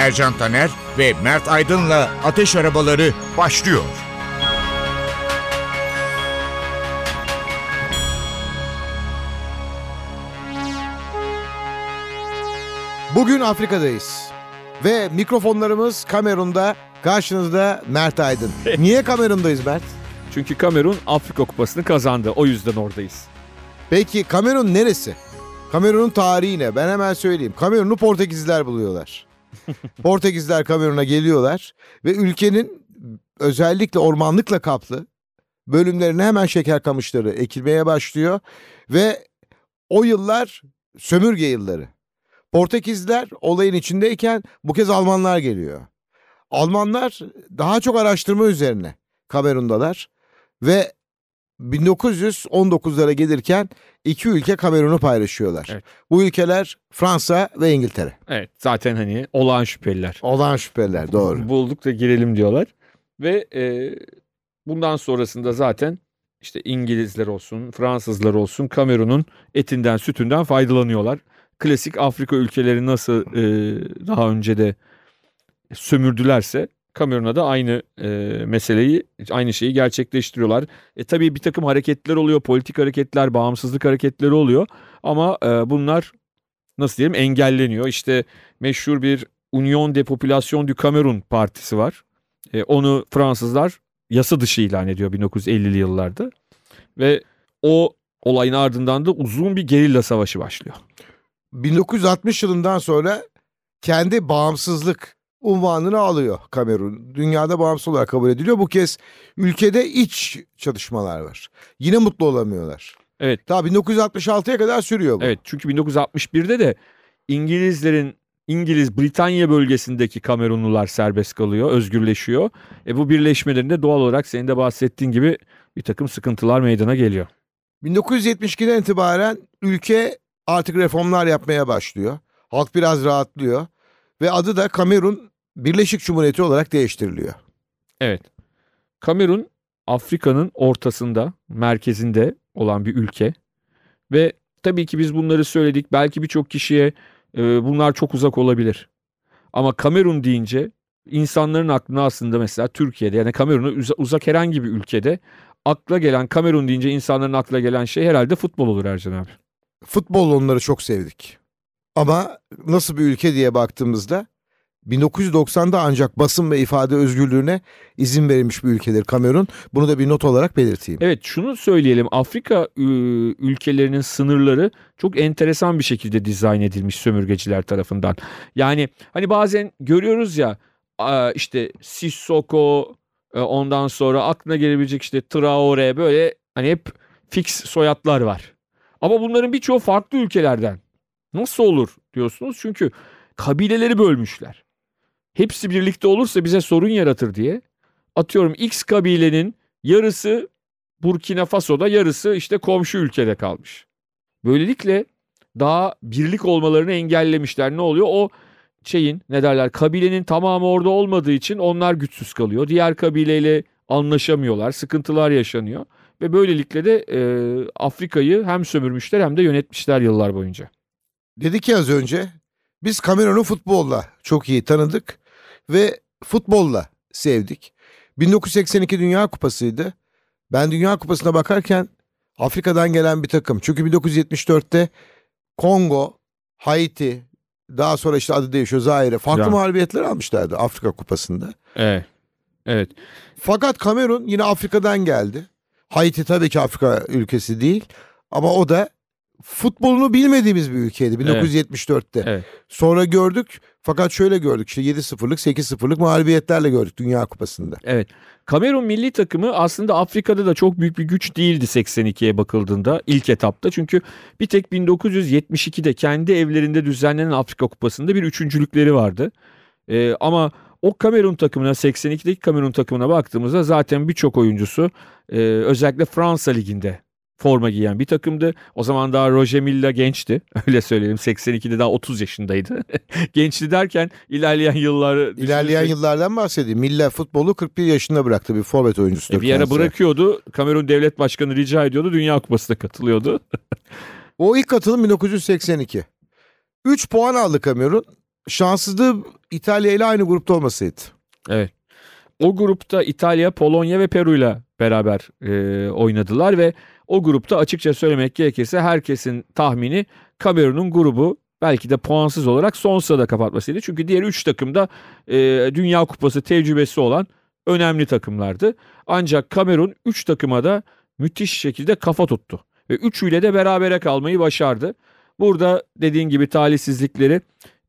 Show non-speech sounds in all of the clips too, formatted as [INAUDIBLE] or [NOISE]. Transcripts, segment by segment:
Ercan Taner ve Mert Aydın'la Ateş Arabaları başlıyor. Bugün Afrika'dayız. Ve mikrofonlarımız Kamerun'da. Karşınızda Mert Aydın. Niye Kamerun'dayız Mert? Çünkü Kamerun Afrika Kupası'nı kazandı. O yüzden oradayız. Peki Kamerun neresi? Kamerun'un tarihi ne? Ben hemen söyleyeyim. Kamerun'u Portekizliler buluyorlar. [LAUGHS] Portekizler Kamerun'a geliyorlar ve ülkenin özellikle ormanlıkla kaplı bölümlerine hemen şeker kamışları ekilmeye başlıyor ve o yıllar sömürge yılları. Portekizler olayın içindeyken bu kez Almanlar geliyor. Almanlar daha çok araştırma üzerine Kamerun'dalar ve 1919'lara gelirken iki ülke Kamerun'u paylaşıyorlar. Evet. Bu ülkeler Fransa ve İngiltere. Evet zaten hani olağan şüpheliler. Olağan şüpheliler doğru. Bulduk da girelim diyorlar. Ve e, bundan sonrasında zaten işte İngilizler olsun, Fransızlar olsun Kamerun'un etinden, sütünden faydalanıyorlar. Klasik Afrika ülkeleri nasıl e, daha önce de sömürdülerse Kamerun'a da aynı e, meseleyi, aynı şeyi gerçekleştiriyorlar. E tabii bir takım hareketler oluyor, politik hareketler, bağımsızlık hareketleri oluyor. Ama e, bunlar nasıl diyelim engelleniyor. İşte meşhur bir Union de Population du Cameroun partisi var. E, onu Fransızlar yasa dışı ilan ediyor 1950'li yıllarda. Ve o olayın ardından da uzun bir gerilla savaşı başlıyor. 1960 yılından sonra kendi bağımsızlık unvanını alıyor Kamerun. Dünyada bağımsız olarak kabul ediliyor. Bu kez ülkede iç çatışmalar var. Yine mutlu olamıyorlar. Evet. Daha 1966'ya kadar sürüyor bu. Evet çünkü 1961'de de İngilizlerin İngiliz Britanya bölgesindeki Kamerunlular serbest kalıyor, özgürleşiyor. E bu birleşmelerinde doğal olarak senin de bahsettiğin gibi bir takım sıkıntılar meydana geliyor. 1972'den itibaren ülke artık reformlar yapmaya başlıyor. Halk biraz rahatlıyor ve adı da Kamerun Birleşik Cumhuriyeti olarak değiştiriliyor. Evet. Kamerun Afrika'nın ortasında, merkezinde olan bir ülke ve tabii ki biz bunları söyledik. Belki birçok kişiye e, bunlar çok uzak olabilir. Ama Kamerun deyince insanların aklına aslında mesela Türkiye'de yani Kamerun'a uz- uzak herhangi bir ülkede akla gelen Kamerun deyince insanların aklına gelen şey herhalde futbol olur Ercan abi. Futbol onları çok sevdik. Ama nasıl bir ülke diye baktığımızda 1990'da ancak basın ve ifade özgürlüğüne izin verilmiş bir ülkedir Kamerun. Bunu da bir not olarak belirteyim. Evet şunu söyleyelim Afrika ü, ülkelerinin sınırları çok enteresan bir şekilde dizayn edilmiş sömürgeciler tarafından. Yani hani bazen görüyoruz ya işte Sissoko e, ondan sonra aklına gelebilecek işte Traore böyle hani hep fix soyadlar var. Ama bunların birçoğu farklı ülkelerden. Nasıl olur diyorsunuz çünkü kabileleri bölmüşler. Hepsi birlikte olursa bize sorun yaratır diye. Atıyorum X kabilenin yarısı Burkina Faso'da yarısı işte komşu ülkede kalmış. Böylelikle daha birlik olmalarını engellemişler. Ne oluyor? O şeyin ne derler kabilenin tamamı orada olmadığı için onlar güçsüz kalıyor. Diğer kabileyle anlaşamıyorlar, sıkıntılar yaşanıyor. Ve böylelikle de e, Afrika'yı hem sömürmüşler hem de yönetmişler yıllar boyunca. Dedik ya az önce biz Kamerun'u futbolla çok iyi tanıdık ve futbolla sevdik. 1982 Dünya Kupası'ydı. Ben Dünya Kupası'na bakarken Afrika'dan gelen bir takım. Çünkü 1974'te Kongo, Haiti, daha sonra işte adı değişiyor Zaire farklı Ya. mağlubiyetler almışlardı Afrika Kupası'nda. Evet. Evet. Fakat Kamerun yine Afrika'dan geldi. Haiti tabii ki Afrika ülkesi değil ama o da futbolunu bilmediğimiz bir ülkeydi 1974'te. Evet. Sonra gördük fakat şöyle gördük işte 7-0'lık 8-0'lık mağlubiyetlerle gördük Dünya Kupası'nda. Evet. Kamerun milli takımı aslında Afrika'da da çok büyük bir güç değildi 82'ye bakıldığında ilk etapta. Çünkü bir tek 1972'de kendi evlerinde düzenlenen Afrika Kupası'nda bir üçüncülükleri vardı. Ee, ama o Kamerun takımına 82'deki Kamerun takımına baktığımızda zaten birçok oyuncusu e, özellikle Fransa Ligi'nde forma giyen bir takımdı. O zaman daha Roger Milla gençti. [LAUGHS] Öyle söyleyelim. 82'de daha 30 yaşındaydı. [LAUGHS] gençti derken ilerleyen yıllar İlerleyen yıllardan bahsedeyim. Milli futbolu 41 yaşında bıraktı bir forvet oyuncusu. E bir ara bırakıyordu. Kamerun Devlet Başkanı rica ediyordu. Dünya Kupası'na katılıyordu. o ilk katılım 1982. 3 puan aldı Kamerun. Şanssızlığı İtalya ile aynı grupta olmasıydı. Evet. O grupta İtalya, Polonya ve Peru ile beraber e, oynadılar ve o grupta açıkça söylemek gerekirse herkesin tahmini Kamerun'un grubu belki de puansız olarak son sırada kapatmasıydı. Çünkü diğer 3 takım da e, Dünya Kupası tecrübesi olan önemli takımlardı. Ancak Kamerun 3 takıma da müthiş şekilde kafa tuttu. Ve üçüyle de berabere kalmayı başardı. Burada dediğin gibi talihsizlikleri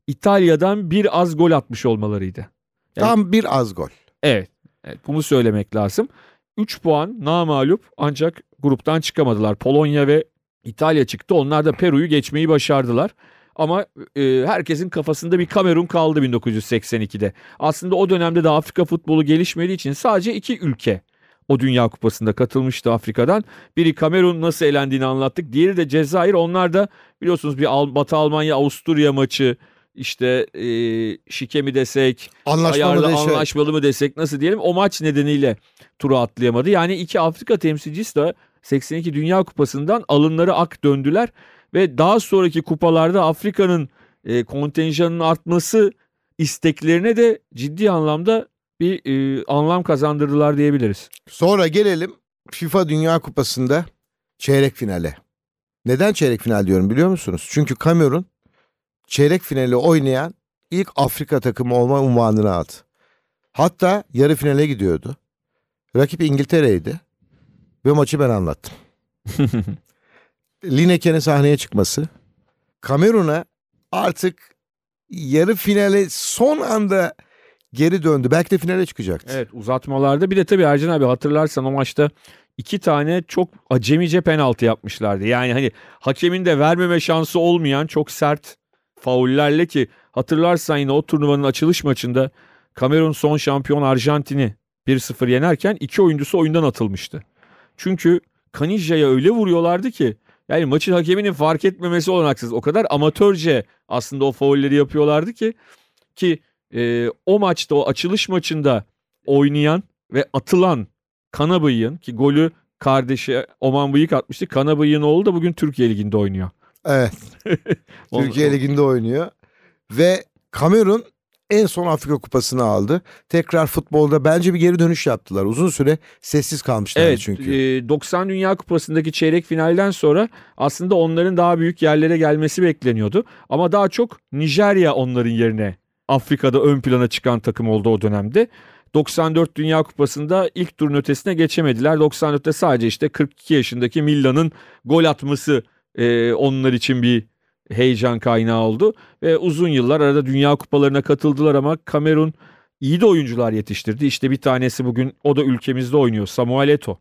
İtalya'dan bir az gol atmış olmalarıydı. Yani, Tam bir az gol. Evet, evet bunu söylemek lazım. 3 puan namalup ancak gruptan çıkamadılar. Polonya ve İtalya çıktı. Onlar da Peru'yu geçmeyi başardılar. Ama e, herkesin kafasında bir Kamerun kaldı 1982'de. Aslında o dönemde de Afrika futbolu gelişmediği için sadece iki ülke o Dünya Kupası'nda katılmıştı Afrika'dan. Biri Kamerun nasıl elendiğini anlattık. Diğeri de Cezayir. Onlar da biliyorsunuz bir Batı Almanya Avusturya maçı işte e, şike mi desek, anlaşmalı, ayarlı, desek. anlaşmalı mı desek nasıl diyelim o maç nedeniyle turu atlayamadı. Yani iki Afrika temsilcisi de 82 Dünya Kupası'ndan alınları ak döndüler ve daha sonraki kupalarda Afrika'nın e, kontenjanının artması isteklerine de ciddi anlamda bir e, anlam kazandırdılar diyebiliriz. Sonra gelelim FIFA Dünya Kupası'nda çeyrek finale. Neden çeyrek final diyorum biliyor musunuz? Çünkü Kamerun çeyrek finali oynayan ilk Afrika takımı olma unvanını aldı. Hatta yarı finale gidiyordu. Rakip İngiltere'ydi. Ve maçı ben anlattım. [LAUGHS] Lineker'in sahneye çıkması. Kamerun'a artık yarı finale son anda geri döndü. Belki de finale çıkacaktı. Evet uzatmalarda bir de tabii Ercan abi hatırlarsan o maçta iki tane çok acemice penaltı yapmışlardı. Yani hani hakemin de vermeme şansı olmayan çok sert faullerle ki hatırlarsan yine o turnuvanın açılış maçında Kamerun son şampiyon Arjantin'i 1-0 yenerken iki oyuncusu oyundan atılmıştı. Çünkü Kanija'ya öyle vuruyorlardı ki yani maçın hakeminin fark etmemesi olanaksız. O kadar amatörce aslında o faulleri yapıyorlardı ki ki e, o maçta o açılış maçında oynayan ve atılan Kanabıyık'ın ki golü kardeşi Oman Bıyık atmıştı. Kanabıyık'ın oğlu da bugün Türkiye Ligi'nde oynuyor. Evet. [LAUGHS] Türkiye Ligi'nde oynuyor. Ve Kamerun en son Afrika Kupası'nı aldı. Tekrar futbolda bence bir geri dönüş yaptılar. Uzun süre sessiz kalmışlardı evet, çünkü. E, 90 Dünya Kupası'ndaki çeyrek finalden sonra aslında onların daha büyük yerlere gelmesi bekleniyordu. Ama daha çok Nijerya onların yerine Afrika'da ön plana çıkan takım oldu o dönemde. 94 Dünya Kupası'nda ilk turun ötesine geçemediler. 94'te sadece işte 42 yaşındaki Milla'nın gol atması e, onlar için bir heyecan kaynağı oldu. Ve uzun yıllar arada Dünya Kupalarına katıldılar ama Kamerun iyi de oyuncular yetiştirdi. İşte bir tanesi bugün o da ülkemizde oynuyor Samuel Eto'o.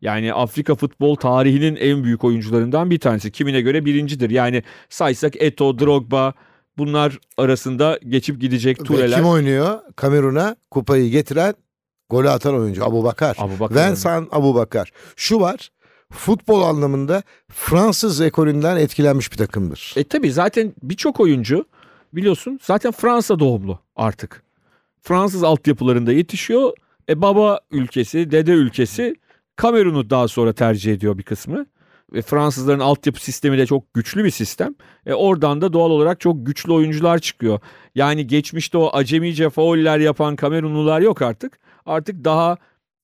Yani Afrika futbol tarihinin en büyük oyuncularından bir tanesi. Kimine göre birincidir. Yani saysak Eto, Drogba bunlar arasında geçip gidecek tureler. Ve kim oynuyor? Kamerun'a kupayı getiren golü atan oyuncu Abu Bakar. Abu Bakar. Vincent Abu Bakar. Şu var futbol anlamında Fransız ekolünden etkilenmiş bir takımdır. E tabi zaten birçok oyuncu biliyorsun zaten Fransa doğumlu artık. Fransız altyapılarında yetişiyor. E baba ülkesi, dede ülkesi Kamerun'u daha sonra tercih ediyor bir kısmı. Ve Fransızların altyapı sistemi de çok güçlü bir sistem. E oradan da doğal olarak çok güçlü oyuncular çıkıyor. Yani geçmişte o acemice fauller yapan Kamerunlular yok artık. Artık daha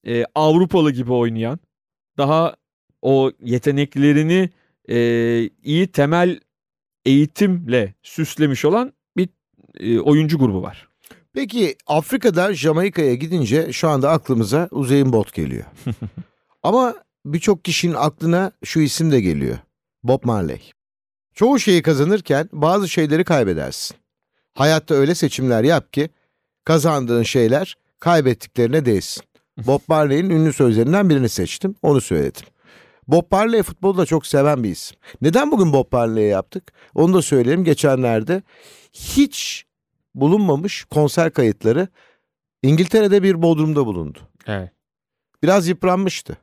e, Avrupalı gibi oynayan, daha o yeteneklerini e, iyi temel eğitimle süslemiş olan bir e, oyuncu grubu var. Peki Afrika'da Jamaika'ya gidince şu anda aklımıza Usain Bolt geliyor. [LAUGHS] Ama birçok kişinin aklına şu isim de geliyor. Bob Marley. Çoğu şeyi kazanırken bazı şeyleri kaybedersin. Hayatta öyle seçimler yap ki kazandığın şeyler kaybettiklerine değsin. [LAUGHS] Bob Marley'in ünlü sözlerinden birini seçtim, onu söyledim. Bob Marley futbolu da çok seven bir isim. Neden bugün Bob Marley'i yaptık? Onu da söyleyelim. Geçenlerde hiç bulunmamış konser kayıtları İngiltere'de bir bodrumda bulundu. Evet. Biraz yıpranmıştı.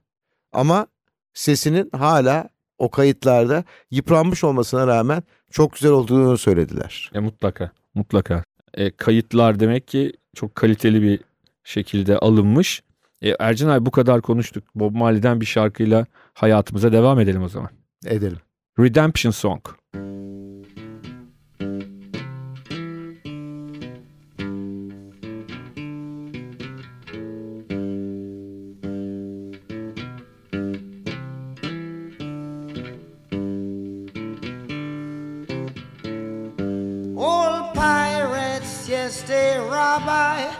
Ama sesinin hala o kayıtlarda yıpranmış olmasına rağmen çok güzel olduğunu söylediler. E, mutlaka. Mutlaka. E, kayıtlar demek ki çok kaliteli bir şekilde alınmış. E, Ercan abi bu kadar konuştuk. Bob Marley'den bir şarkıyla hayatımıza devam edelim o zaman. Edelim. Redemption Song. Old pirates, yes, they rob I.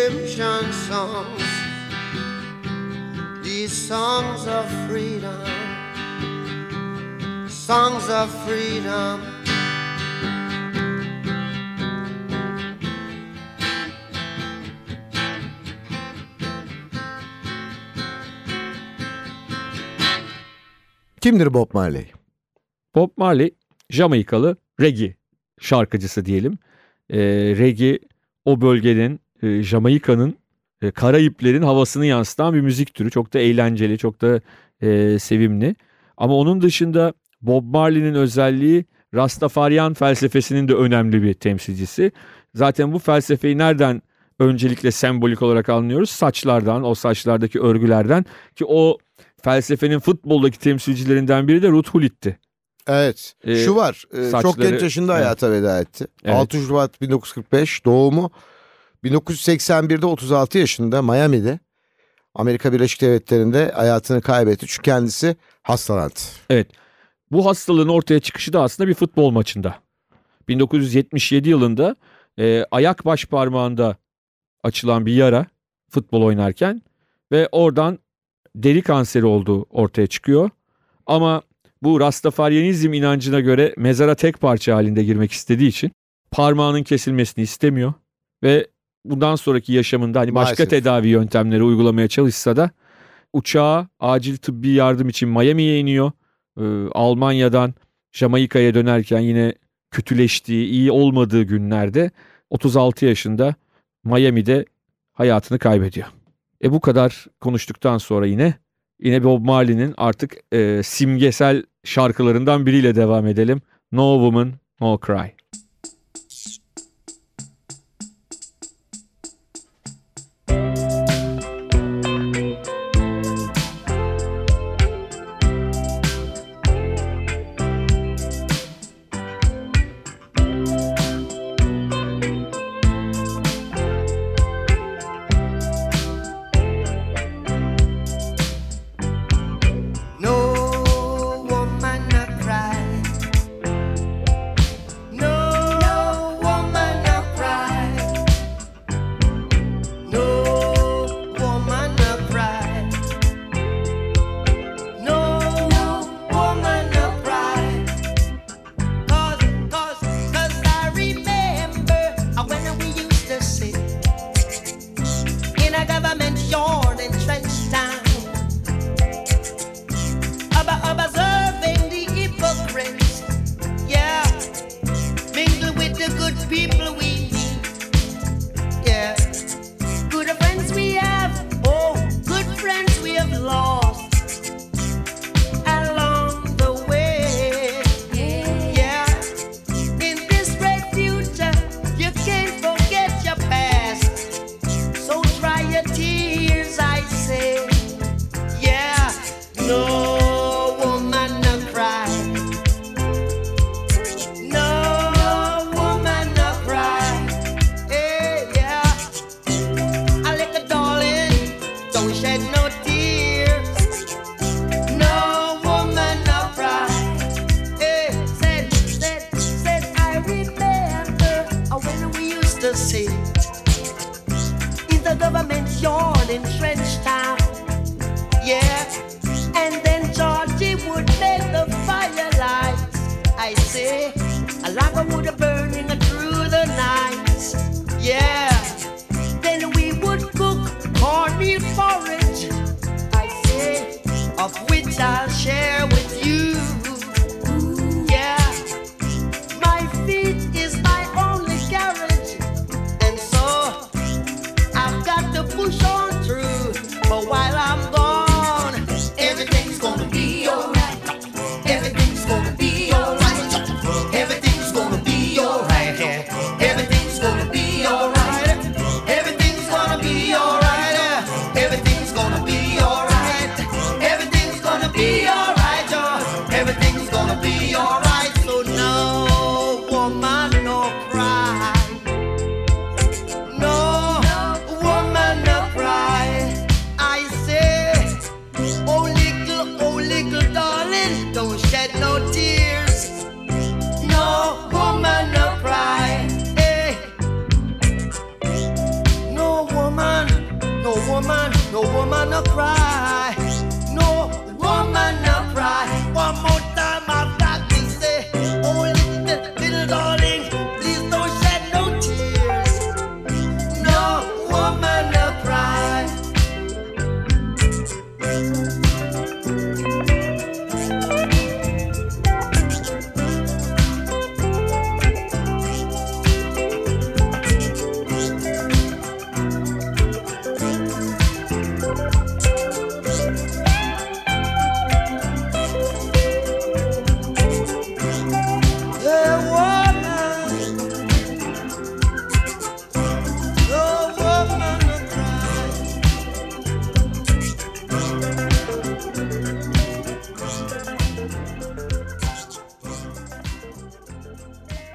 songs. These songs of freedom, songs of freedom. Kimdir Bob Marley? Bob Marley Jamaikalı reggae şarkıcısı diyelim. E, reggae o bölgenin e, Jamaika'nın e, Karayiplerin havasını yansıtan bir müzik türü. Çok da eğlenceli, çok da e, sevimli. Ama onun dışında Bob Marley'nin özelliği Rastafaryan felsefesinin de önemli bir temsilcisi. Zaten bu felsefeyi nereden öncelikle sembolik olarak anlıyoruz? Saçlardan, o saçlardaki örgülerden ki o felsefenin futboldaki temsilcilerinden biri de Ruth Hullit'ti. Evet. Ee, Şu var. Saçları, çok genç yaşında hayata evet. veda etti. Evet. 6 Şubat 1945 doğumu. 1981'de 36 yaşında Miami'de Amerika Birleşik Devletleri'nde hayatını kaybetti. Çünkü kendisi hastalandı. Evet. Bu hastalığın ortaya çıkışı da aslında bir futbol maçında. 1977 yılında e, ayak baş parmağında açılan bir yara futbol oynarken ve oradan deri kanseri olduğu ortaya çıkıyor. Ama bu Rastafaryanizm inancına göre mezara tek parça halinde girmek istediği için parmağının kesilmesini istemiyor ve bundan sonraki yaşamında hani başka Maalesef. tedavi yöntemleri uygulamaya çalışsa da uçağa acil tıbbi yardım için Miami'ye iniyor. Ee, Almanya'dan Jamaika'ya dönerken yine kötüleştiği, iyi olmadığı günlerde 36 yaşında Miami'de hayatını kaybediyor. E bu kadar konuştuktan sonra yine yine Bob Marley'nin artık e, simgesel şarkılarından biriyle devam edelim. No Woman, No Cry.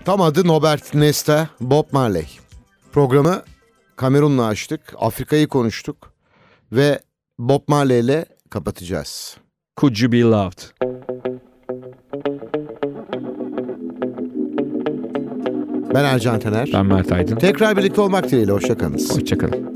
Tam adı Nobert Nesta Bob Marley. Programı Kamerun'la açtık. Afrika'yı konuştuk. Ve Bob Marley ile kapatacağız. Could You Be Loved? Ben Ercan Tener. Ben Mert Aydın. Tekrar birlikte olmak dileğiyle. Hoşçakalınız. Hoşçakalın.